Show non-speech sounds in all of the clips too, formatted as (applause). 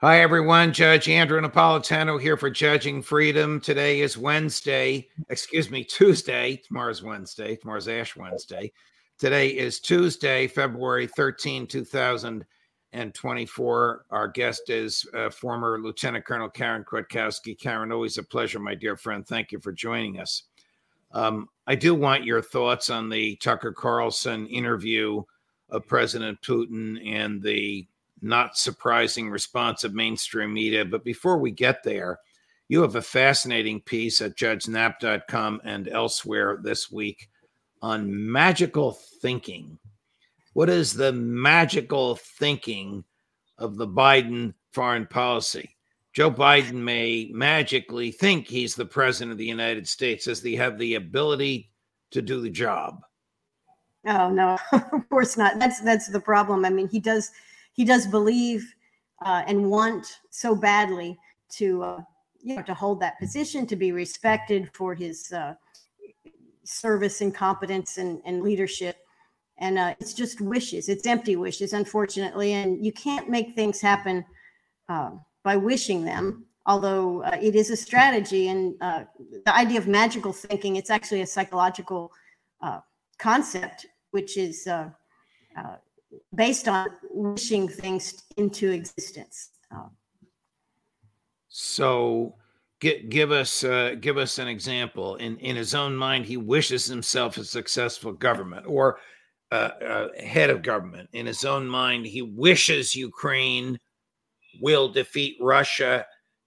Hi, everyone. Judge Andrew Napolitano here for Judging Freedom. Today is Wednesday, excuse me, Tuesday. Tomorrow's Wednesday. Tomorrow's Ash Wednesday. Today is Tuesday, February 13, 2024. Our guest is uh, former Lieutenant Colonel Karen Kwiatkowski. Karen, always a pleasure, my dear friend. Thank you for joining us. Um, I do want your thoughts on the Tucker Carlson interview of President Putin and the not surprising response of mainstream media. But before we get there, you have a fascinating piece at judgenap.com and elsewhere this week on magical thinking. What is the magical thinking of the Biden foreign policy? Joe Biden may magically think he's the president of the United States. Does he have the ability to do the job? Oh no, (laughs) of course not. That's that's the problem. I mean, he does he does believe uh, and want so badly to uh, you know to hold that position to be respected for his uh, service and competence and, and leadership. And uh, it's just wishes. It's empty wishes unfortunately and you can't make things happen uh, by wishing them although uh, it is a strategy and uh, the idea of magical thinking it's actually a psychological concept which is based on wishing things into existence. Um, so, give, give us uh, give us an example. In in his own mind, he wishes himself a successful government or uh, uh, head of government. In his own mind, he wishes Ukraine will defeat Russia,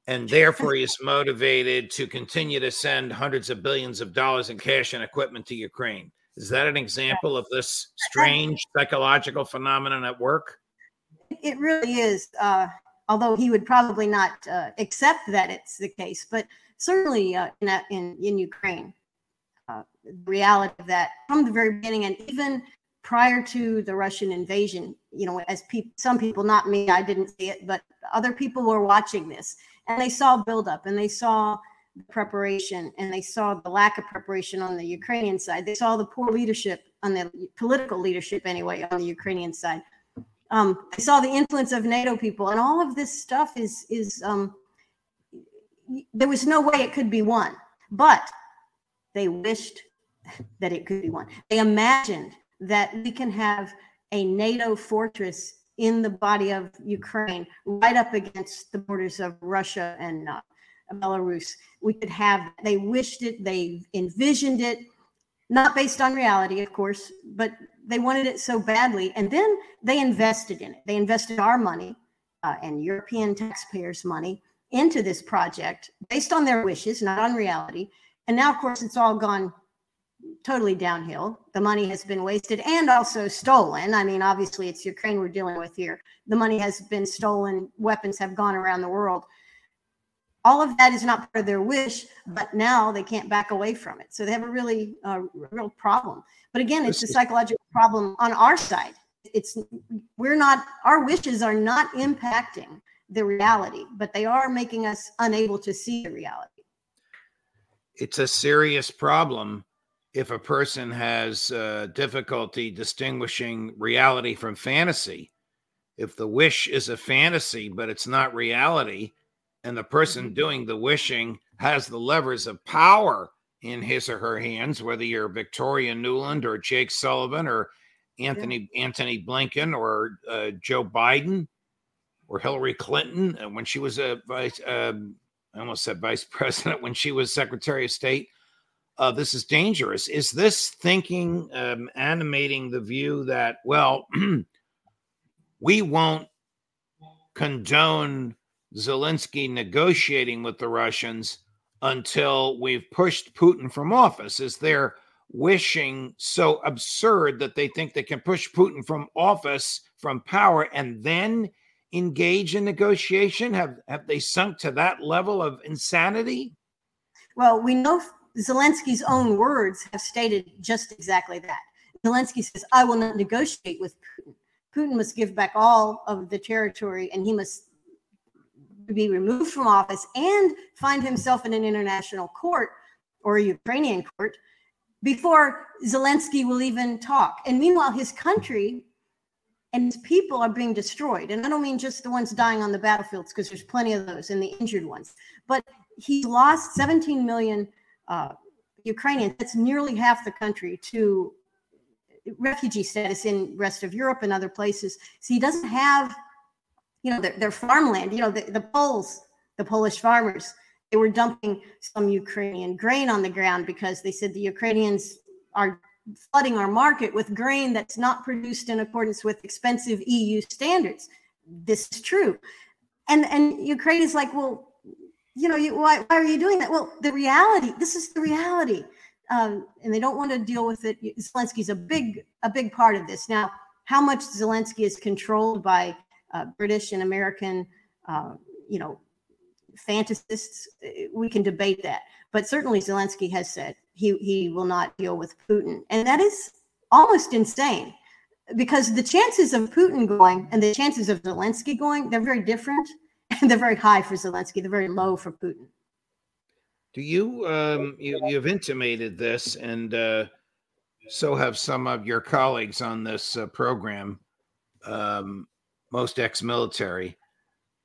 and therefore he is motivated to continue to send hundreds of billions of dollars in cash and equipment to Ukraine. Is that an example of this strange psychological phenomenon at work? It really is. Uh, although he would probably not uh, accept that it's the case, but certainly uh, in, in, in Ukraine, uh, the reality of that from the very beginning, and even prior to the Russian invasion, you know, as people, some people, not me, I didn't see it, but other people were watching this, and they saw buildup, and they saw the preparation and they saw the lack of preparation on the Ukrainian side. They saw the poor leadership on the political leadership, anyway, on the Ukrainian side. Um, they saw the influence of NATO people, and all of this stuff is is um, there was no way it could be won, but they wished that it could be won. They imagined that we can have a NATO fortress in the body of Ukraine, right up against the borders of Russia and uh, Belarus. We could have, they wished it, they envisioned it, not based on reality, of course, but they wanted it so badly. And then they invested in it. They invested our money uh, and European taxpayers' money into this project based on their wishes, not on reality. And now, of course, it's all gone totally downhill. The money has been wasted and also stolen. I mean, obviously, it's Ukraine we're dealing with here. The money has been stolen, weapons have gone around the world all of that is not part of their wish, but now they can't back away from it. So they have a really uh, real problem. But again, it's a psychological problem on our side. It's we're not our wishes are not impacting the reality, but they are making us unable to see the reality. It's a serious problem if a person has uh, difficulty distinguishing reality from fantasy. If the wish is a fantasy, but it's not reality, and the person mm-hmm. doing the wishing has the levers of power in his or her hands, whether you're Victoria Nuland or Jake Sullivan or Antony yeah. Antony Blinken or uh, Joe Biden or Hillary Clinton when she was a vice, um, I almost said vice (laughs) president, when she was Secretary of State. Uh, this is dangerous. Is this thinking um, animating the view that, well, (clears throat) we won't condone Zelensky negotiating with the Russians until we've pushed Putin from office? Is their wishing so absurd that they think they can push Putin from office, from power, and then engage in negotiation? Have have they sunk to that level of insanity? Well, we know Zelensky's own words have stated just exactly that. Zelensky says, I will not negotiate with Putin. Putin must give back all of the territory and he must be removed from office and find himself in an international court or a Ukrainian court before Zelensky will even talk. And meanwhile, his country and his people are being destroyed. And I don't mean just the ones dying on the battlefields, because there's plenty of those and the injured ones, but he's lost 17 million uh, Ukrainians. That's nearly half the country to refugee status in rest of Europe and other places. So he doesn't have, you know, their, their farmland. You know, the, the Poles, the Polish farmers, they were dumping some Ukrainian grain on the ground because they said the Ukrainians are flooding our market with grain that's not produced in accordance with expensive EU standards. This is true. And and Ukraine is like, well, you know, you, why, why are you doing that? Well, the reality, this is the reality. Um, and they don't want to deal with it. Zelensky's a big, a big part of this. Now, how much Zelensky is controlled by uh, British and American, uh, you know, fantasists, we can debate that. But certainly Zelensky has said he, he will not deal with Putin. And that is almost insane because the chances of Putin going and the chances of Zelensky going, they're very different. (laughs) And they're very high for Zelensky, they're very low for Putin. Do you, um, you you've intimated this, and uh, so have some of your colleagues on this uh, program, um, most ex-military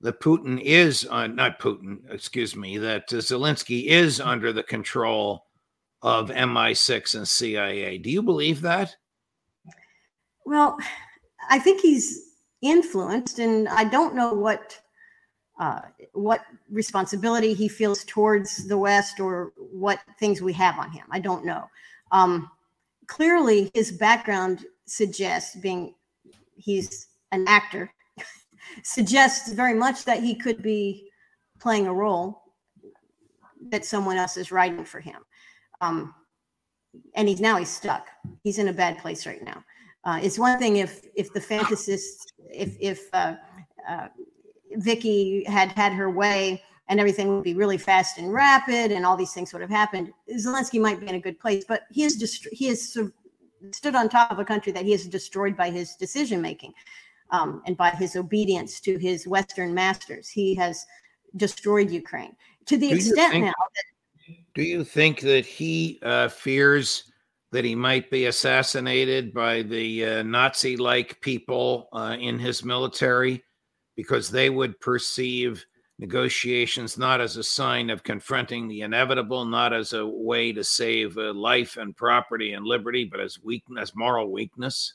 that Putin is on, not Putin, excuse me, that uh, Zelensky is under the control of MI6 and CIA. Do you believe that? Well, I think he's influenced, and I don't know what uh, what responsibility he feels towards the West or what things we have on him. I don't know. Um, clearly, his background suggests being he's an actor suggests very much that he could be playing a role that someone else is writing for him. Um, and he's now he's stuck. He's in a bad place right now. Uh, it's one thing if if the fantasist if if uh, uh, Vicky had had her way and everything would be really fast and rapid and all these things would have happened. Zelensky might be in a good place, but he is just he has stood on top of a country that he has destroyed by his decision making um, and by his obedience to his Western masters. He has destroyed Ukraine to the do extent think, now that. Do you think that he uh, fears that he might be assassinated by the uh, Nazi like people uh, in his military because they would perceive negotiations not as a sign of confronting the inevitable, not as a way to save uh, life and property and liberty, but as weakness, moral weakness?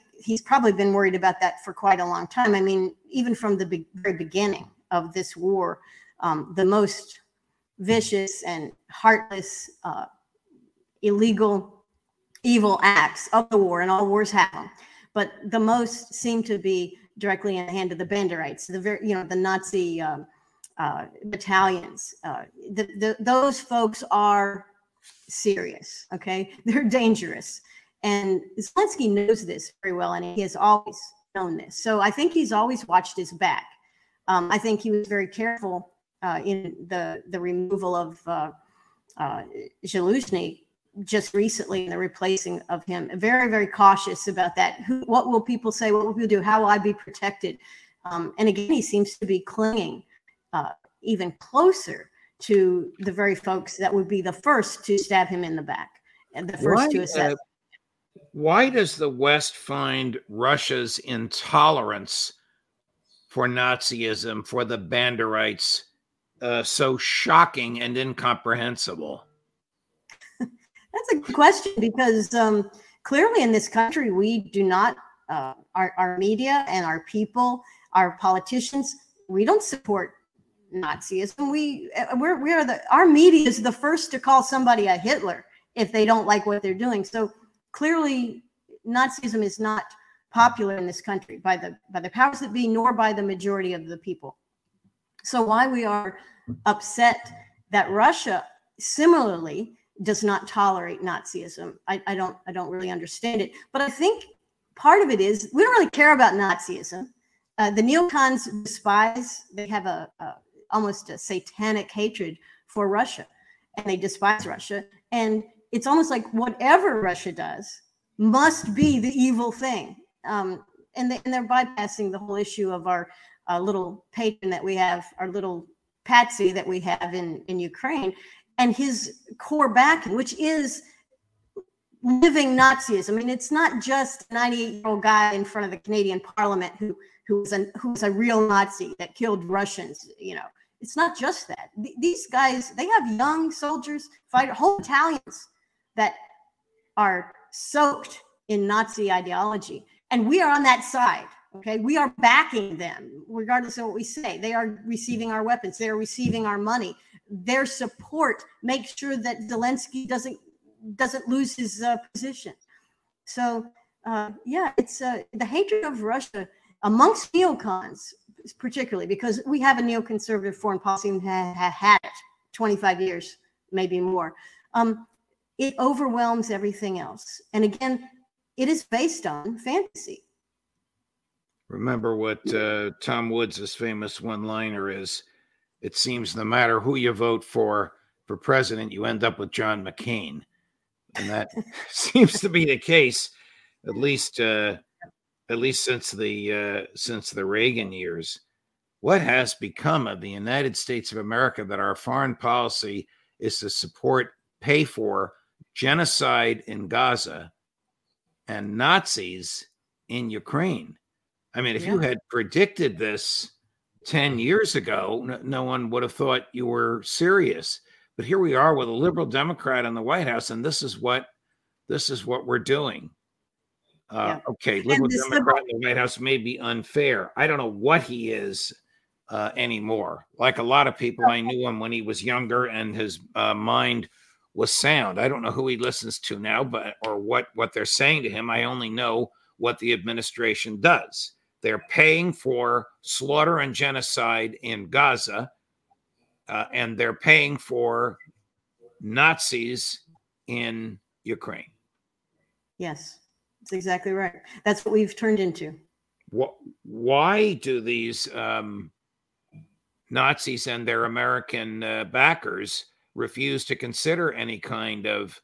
he's probably been worried about that for quite a long time. I mean, even from the be- very beginning of this war, um, the most vicious and heartless, uh, illegal, evil acts of the war, and all wars have them, but the most seem to be directly in the hand of the Banderites, the very, you know, the Nazi um, uh, battalions. Uh, the, the, those folks are serious. Okay, (laughs) they're dangerous, and Zelensky knows this very well, and he has always known this. So I think he's always watched his back. Um, I think he was very careful uh, in the the removal of uh, uh, Zaluzhny just recently in the replacing of him. Very very cautious about that. Who, what will people say? What will people do? How will I be protected? Um, and again, he seems to be clinging uh, even closer to the very folks that would be the first to stab him in the back and the first why, to assess. Why does the West find Russia's intolerance for Nazism, for the Banderites, uh, so shocking and incomprehensible? (laughs) That's a good question because um, clearly in this country, we do not, uh, our, our media and our people, our politicians, we don't support Nazism. We uh, we're we're the our media is the first to call somebody a Hitler if they don't like what they're doing. So clearly, Nazism is not popular in this country by the by the powers that be, nor by the majority of the people. So why we are upset that Russia similarly does not tolerate Nazism, I, I don't I don't really understand it. But I think part of it is we don't really care about Nazism. Uh, the neocons despise. They have a, a almost a satanic hatred for Russia and they despise Russia. And it's almost like whatever Russia does must be the evil thing. Um, and, they, and they're bypassing the whole issue of our uh, little patron that we have, our little patsy that we have in, in Ukraine, and his core backing, which is living Nazis. I mean, it's not just a 98 year old guy in front of the Canadian Parliament who who's a who's a real Nazi that killed Russians. You know, it's not just that. these guys, they have young soldiers, fight whole battalions that are soaked in Nazi ideology. And we are on that side. Okay. We are backing them, regardless of what we say. They are receiving our weapons, they are receiving our money. Their support makes sure that Zelensky doesn't doesn't lose his uh, position. So uh, yeah, it's uh, the hatred of Russia amongst neocons particularly because we have a neoconservative foreign policy and have, had it 25 years, maybe more. Um, it overwhelms everything else. And again, it is based on fantasy. Remember what uh, Tom Woods' famous one liner is it seems no matter who you vote for for president, you end up with John McCain. And that (laughs) seems to be the case, at least uh, at least since the uh, since the Reagan years. What has become of the United States of America that our foreign policy is to support, pay for genocide in Gaza and Nazis in Ukraine? I mean, if yeah. you had predicted this 10 years ago, no, no one would have thought you were serious. But here we are with a liberal Democrat in the White House, and this is what this is what we're doing. Uh, yeah. Okay, liberal Democrat in the White House may be unfair. I don't know what he is uh, anymore. Like a lot of people, I knew him when he was younger and his uh, mind was sound. I don't know who he listens to now, but or what what they're saying to him. I only know what the administration does. They're paying for slaughter and genocide in Gaza, uh, and they're paying for Nazis in Ukraine. Yes. That's exactly right. That's what we've turned into. What, why do these um, Nazis and their American uh, backers refuse to consider any kind of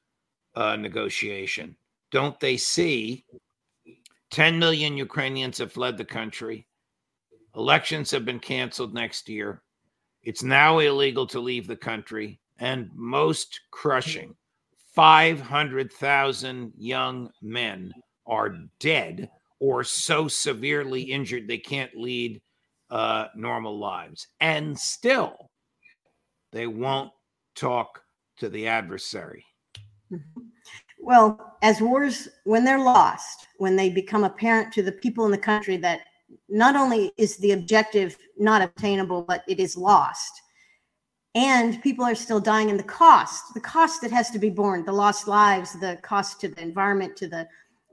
uh, negotiation? Don't they see 10 million Ukrainians have fled the country? Elections have been canceled next year. It's now illegal to leave the country. And most crushing, 500,000 young men are dead or so severely injured they can't lead uh, normal lives. And still, they won't talk to the adversary. Mm-hmm. Well, as wars, when they're lost, when they become apparent to the people in the country that not only is the objective not obtainable, but it is lost, and people are still dying, and the cost, the cost that has to be borne, the lost lives, the cost to the environment, to the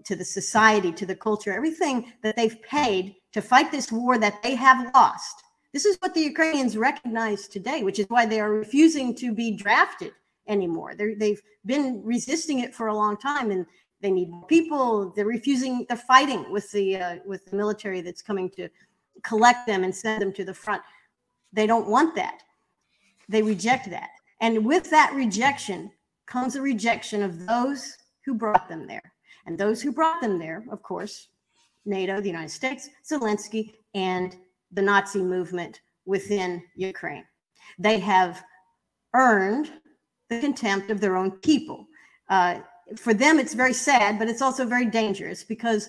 to the society, to the culture, everything that they've paid to fight this war that they have lost, This is what the Ukrainians recognize today, which is why they are refusing to be drafted anymore. they have been resisting it for a long time, and they need more people. They're refusing. They're fighting with the uh, with the military that's coming to collect them and send them to the front. They don't want that. They reject that, and with that rejection comes a rejection of those who brought them there, and those who brought them there, of course, NATO, the United States, Zelensky, and the Nazi movement within Ukraine. They have earned the contempt of their own people. Uh, for them, it's very sad, but it's also very dangerous because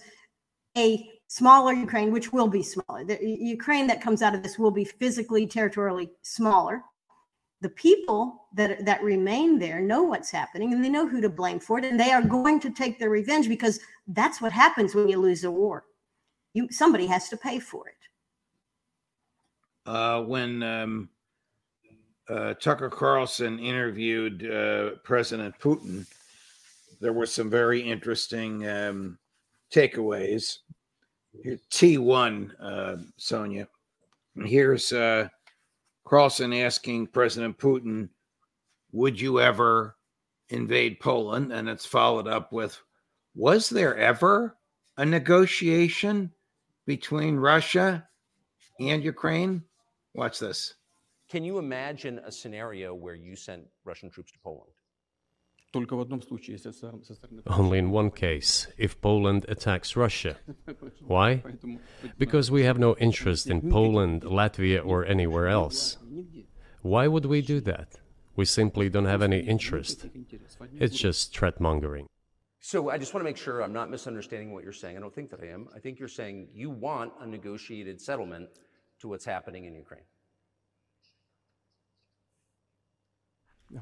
a smaller Ukraine, which will be smaller, the Ukraine that comes out of this will be physically, territorially smaller. The people that that remain there know what's happening and they know who to blame for it, and they are going to take their revenge because that's what happens when you lose a war. You somebody has to pay for it. Uh, when um, uh, Tucker Carlson interviewed uh, President Putin, there were some very interesting um, takeaways. T1, uh, Sonia. Here's uh, Carlson asking President Putin, Would you ever invade Poland? And it's followed up with, Was there ever a negotiation between Russia and Ukraine? Watch this. Can you imagine a scenario where you sent Russian troops to Poland? Only in one case, if Poland attacks Russia. (laughs) Why? Because we have no interest in Poland, Latvia, or anywhere else. Why would we do that? We simply don't have any interest. It's just threat mongering. So I just want to make sure I'm not misunderstanding what you're saying. I don't think that I am. I think you're saying you want a negotiated settlement to what's happening in Ukraine.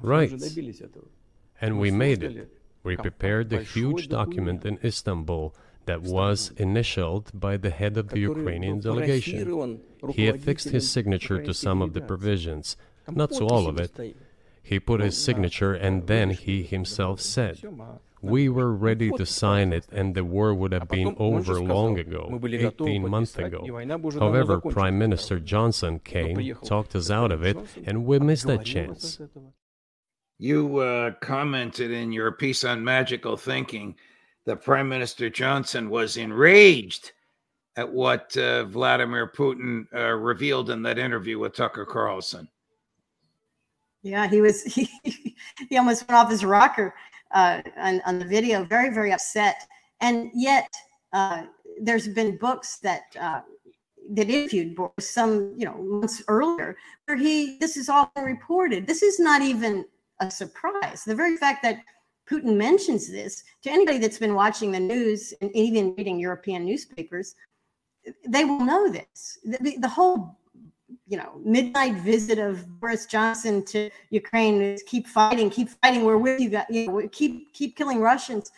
Right. And we made it. We prepared a huge document in Istanbul that was initialed by the head of the Ukrainian delegation. He affixed his signature to some of the provisions, not to all of it. He put his signature and then he himself said, we were ready to sign it and the war would have been over long ago, 18 months ago. However, Prime Minister Johnson came, talked us out of it, and we missed that chance. You uh, commented in your piece on magical thinking that Prime Minister Johnson was enraged at what uh, Vladimir Putin uh, revealed in that interview with Tucker Carlson. Yeah, he was (laughs) he, he almost went off his rocker uh, on, on the video, very very upset. And yet, uh, there's been books that uh, that interviewed Boris some you know months earlier where he this is all reported. This is not even a surprise. The very fact that Putin mentions this to anybody that's been watching the news and even reading European newspapers, they will know this. The, the whole, you know, midnight visit of Boris Johnson to Ukraine is keep fighting, keep fighting. We're with you guys. You know, keep keep killing Russians.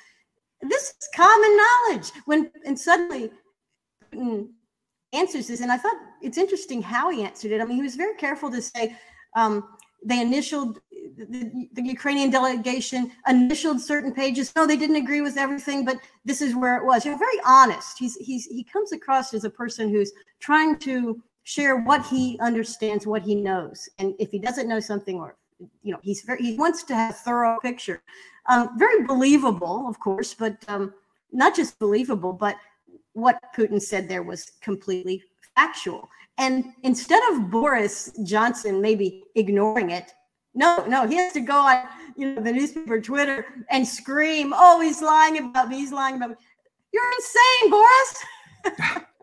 This is common knowledge. When and suddenly Putin answers this, and I thought it's interesting how he answered it. I mean, he was very careful to say. Um, they initialed the, the, Ukrainian delegation initialed certain pages. No, they didn't agree with everything, but this is where it was. You're very honest. He's he's he comes across as a person who's trying to share what he understands, what he knows, and if he doesn't know something, or you know, he's very he wants to have a thorough picture. Um, very believable, of course, but um, not just believable, but what Putin said there was completely factual. And instead of Boris Johnson maybe ignoring it, no, no, he has to go on, you know, the newspaper, Twitter, and scream, "Oh, he's lying about me! He's lying about me!" You're insane, Boris. (laughs)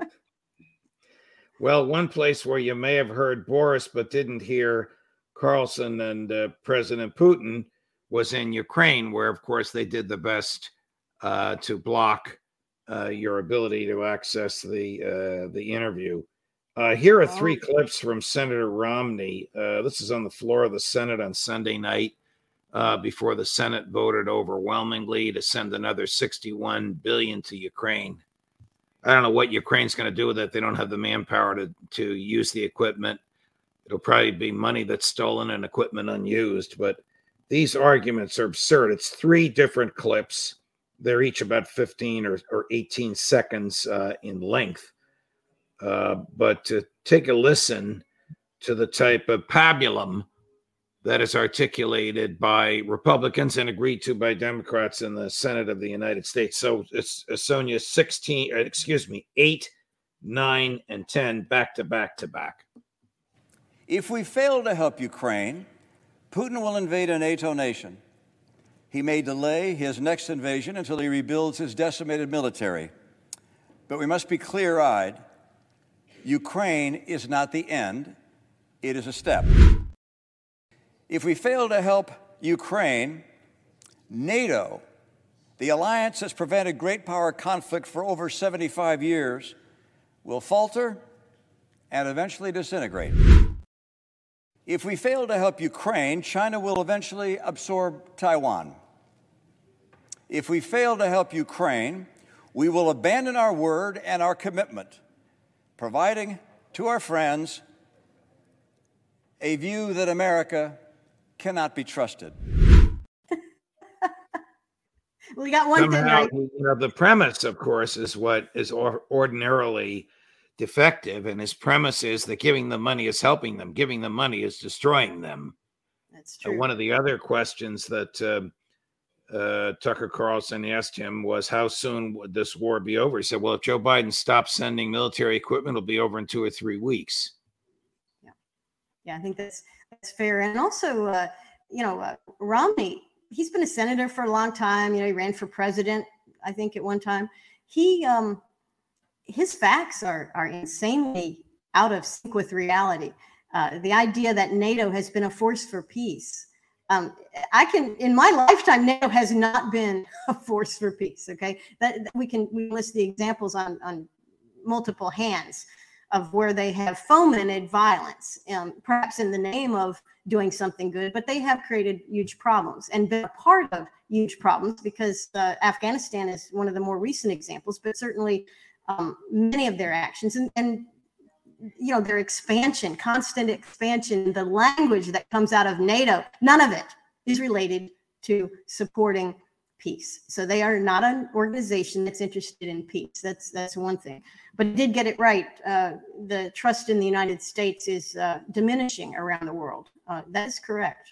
well, one place where you may have heard Boris but didn't hear Carlson and uh, President Putin was in Ukraine, where, of course, they did the best uh, to block uh, your ability to access the uh, the interview. Uh, here are three clips from Senator Romney. Uh, this is on the floor of the Senate on Sunday night uh, before the Senate voted overwhelmingly to send another 61 billion to Ukraine. I don't know what Ukraine's going to do with it. They don't have the manpower to to use the equipment. It'll probably be money that's stolen and equipment unused. But these arguments are absurd. It's three different clips. They're each about 15 or, or 18 seconds uh, in length uh, but to take a listen to the type of pabulum that is articulated by Republicans and agreed to by Democrats in the Senate of the United States. So it's uh, Sonia 16, uh, excuse me, 8, 9, and 10 back to back to back. If we fail to help Ukraine, Putin will invade a NATO nation. He may delay his next invasion until he rebuilds his decimated military. But we must be clear eyed. Ukraine is not the end, it is a step. If we fail to help Ukraine, NATO, the alliance that's prevented great power conflict for over 75 years, will falter and eventually disintegrate. If we fail to help Ukraine, China will eventually absorb Taiwan. If we fail to help Ukraine, we will abandon our word and our commitment, providing to our friends a view that America cannot be trusted. (laughs) we got one Somehow, thing right. You know, the premise, of course, is what is or- ordinarily defective, and his premise is that giving them money is helping them, giving them money is destroying them. That's true. Uh, one of the other questions that uh, uh, Tucker Carlson asked him was, "How soon would this war be over?" He said, "Well, if Joe Biden stops sending military equipment, it'll be over in two or three weeks." Yeah, yeah, I think that's that's fair. And also, uh, you know, uh, Romney, he's been a senator for a long time. You know, he ran for president, I think, at one time. He, um, his facts are are insanely out of sync with reality. Uh, the idea that NATO has been a force for peace. Um, I can, in my lifetime, NATO has not been (laughs) a force for peace. Okay, that, that we can we list the examples on on multiple hands of where they have fomented violence, um, perhaps in the name of doing something good, but they have created huge problems and been a part of huge problems because uh, Afghanistan is one of the more recent examples, but certainly um, many of their actions and, and you know their expansion constant expansion the language that comes out of nato none of it is related to supporting peace. So they are not an organization that's interested in peace. That's that's one thing. But it did get it right. Uh, the trust in the United States is uh, diminishing around the world. Uh, that is correct.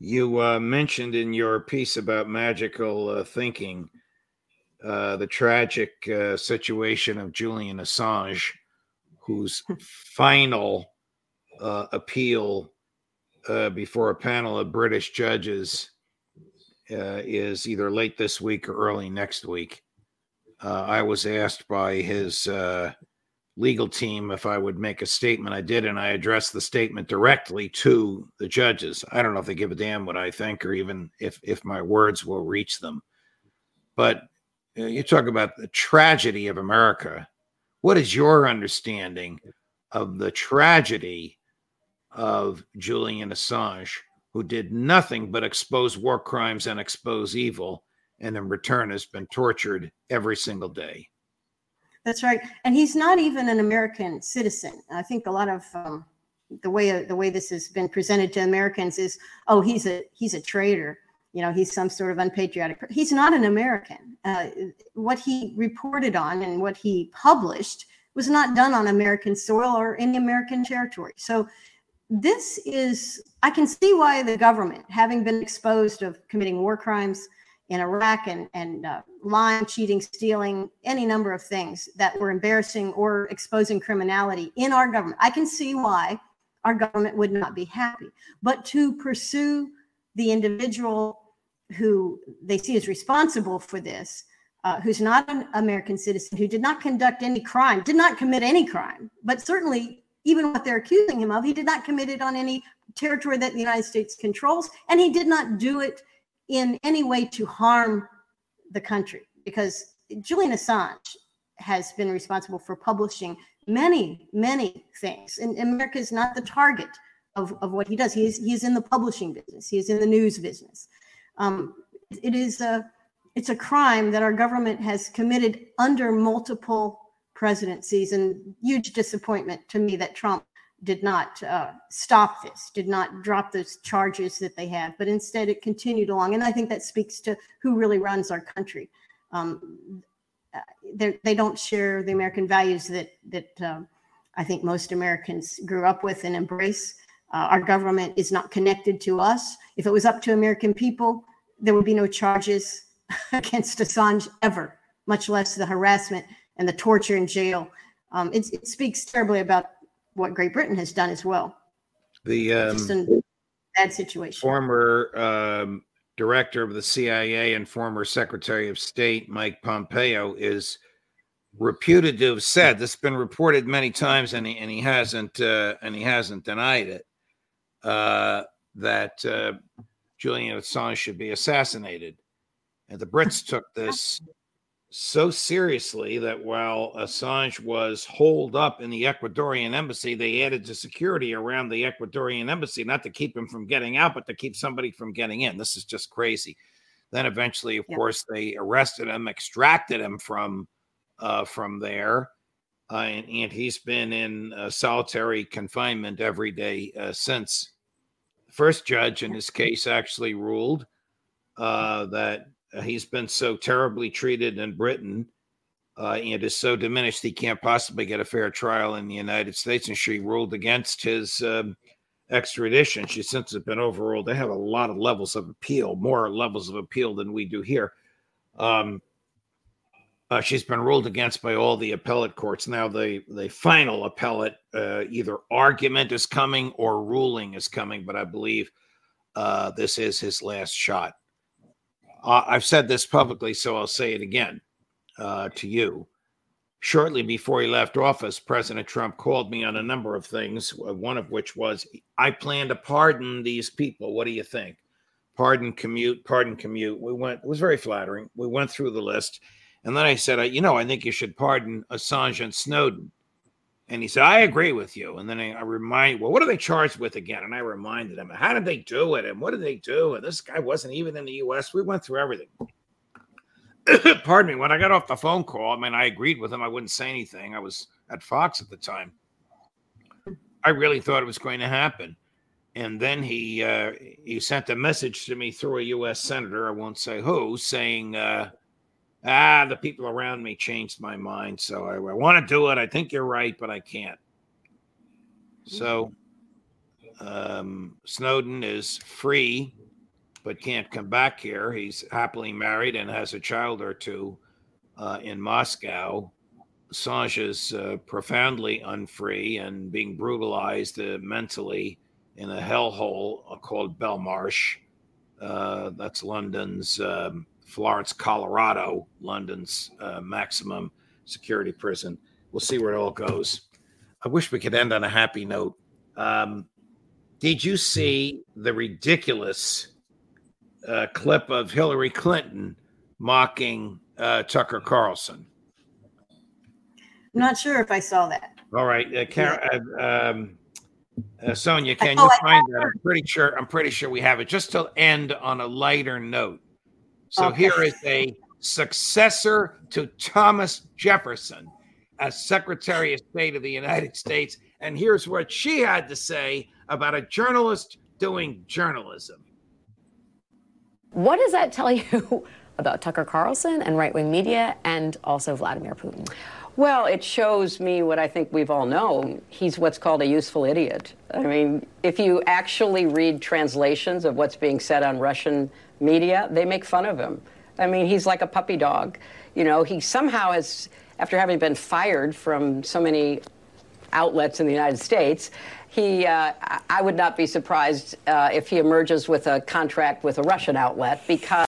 You uh, mentioned in your piece about magical uh, thinking uh, the tragic situation of Julian Assange, whose (laughs) final appeal before a panel of British judges uh, is either late this week or early next week. Uh, I was asked by his uh, legal team if I would make a statement. I did, and I addressed the statement directly to the judges. I don't know if they give a damn what I think or even if if my words will reach them. But uh, you talk about the tragedy of America. What is your understanding of the tragedy of Julian Assange? Who did nothing but expose war crimes and expose evil, and in return has been tortured every single day. That's right, and he's not even an American citizen. I think a lot of um, the way the way this has been presented to Americans is, oh, he's a he's a traitor. You know, he's some sort of unpatriotic. He's not an American. Uh, what he reported on and what he published was not done on American soil or any American territory. So this is I can see why the government, having been exposed of committing war crimes in Iraq and, and uh, lying, cheating, stealing, any number of things that were embarrassing or exposing criminality in our government, I can see why our government would not be happy. But to pursue the individual who they see as responsible for this, uh, who's not an American citizen, who did not conduct any crime, did not commit any crime, but certainly even what they're accusing him of, he did not commit it on any territory that the United States controls, and he did not do it in any way to harm the country because Julian Assange has been responsible for publishing many, many things. And America is not the target of, of what he does. He is, in the publishing business, he is in the news business. Um, it is a it's a crime that our government has committed under multiple presidencies and huge disappointment to me that Trump did not uh, stop this, did not drop those charges that they have, but instead it continued along. And I think that speaks to who really runs our country. Um, uh, they don't share the American values that that uh, I think most Americans grew up with and embrace. Uh, our government is not connected to us. If it was up to American people, there would be no charges (laughs) against Assange ever, much less the harassment and the torture in jail. Um, it, it, speaks terribly about what Great Britain has done as well. The um, bad situation. Former um, director of the CIA and former Secretary of State Mike Pompeo is reputed to have said this has been reported many times and he, and he hasn't uh, and he hasn't denied it uh, that uh, Julian Assange should be assassinated and the Brits took this so seriously that while Assange was holed up in the Ecuadorian embassy, they added to security around the Ecuadorian embassy, not to keep him from getting out, but to keep somebody from getting in. This is just crazy. Then eventually, of yeah. course, they arrested him, extracted him from uh, from there, uh, and, and, he's been in uh, solitary confinement every day uh, since. The first judge in this case actually ruled uh, he's been so terribly treated in Britain uh, and is so diminished he can't possibly get a fair trial in the United States. And she ruled against his um, extradition. She since has been overruled. They have a lot of levels of appeal, more levels of appeal than we do here. Um, uh, she's been ruled against by all the appellate courts. Now, the the final appellate uh, either argument is coming or ruling is coming, but I believe uh, this is his last shot. Uh, I've said this publicly, so I'll say it again uh, to you. Shortly before he left office, President Trump called me on a number of things, one of which was, I plan to pardon these people. What do you think? Pardon commute, pardon commute. We went, it was very flattering. We went through the list. And then I said, you know, I think you should pardon Assange and Snowden. And he said, I agree with you. And then I, I remind, well, what are they charged with again? And I reminded him, how did they do it? And what did they do? And this guy wasn't even in the US. We went through everything. (coughs) Pardon me. When I got off the phone call, I mean, I agreed with him. I wouldn't say anything. I was at Fox at the time. I really thought it was going to happen. And then he uh, he sent a message to me through a U.S. senator, I won't say who, saying, uh, ah, the people around me changed my mind. So I, I want to do it. I think you're right, but I can't. So um, Snowden is free, but can't come back here. He's happily married and has a child or two uh, in Moscow. Assange is uh, profoundly unfree and being brutalized uh, mentally in a hellhole uh, called Belmarsh. Uh, that's London's um, Florence, Colorado, London's uh, maximum security prison. We'll see where it all goes. I wish we could end on a happy note. Um, did you see the ridiculous uh, clip of Hillary Clinton mocking uh, Tucker Carlson? I'm not sure if I saw that. All right, uh, uh, um, uh, Sonia, can you find that? I'm pretty sure. I'm pretty sure we have it. Just to end on a lighter note. So okay. here is a successor to Thomas Jefferson as Secretary of State of the United States. And here's what she had to say about a journalist doing journalism. What does that tell you (laughs) about Tucker Carlson and right wing media and also Vladimir Putin? Well, it shows me what I think we've all known. He's what's called a useful idiot. I mean, if you actually read translations of what's being said on Russian media, they make fun of him. I mean, he's like a puppy dog. You know, he somehow has, after having been fired from so many outlets in the United States, he, uh, I would not be surprised uh, if he emerges with a contract with a Russian outlet because.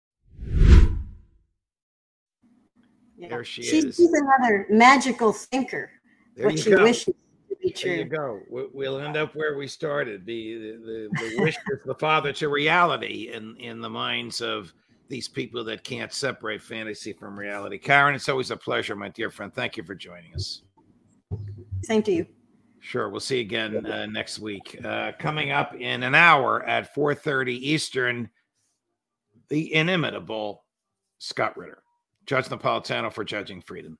Yeah. There she she's, is. She's another magical thinker. There what she go. wishes to be true. There you go. We'll end up where we started. The the, the, the wish is the father to reality in in the minds of these people that can't separate fantasy from reality. Karen, it's always a pleasure, my dear friend. Thank you for joining us. Same to you. Sure. We'll see you again uh, next week. Uh, coming up in an hour at 4:30 Eastern, the inimitable Scott Ritter. Judge Napolitano for Judging Freedom.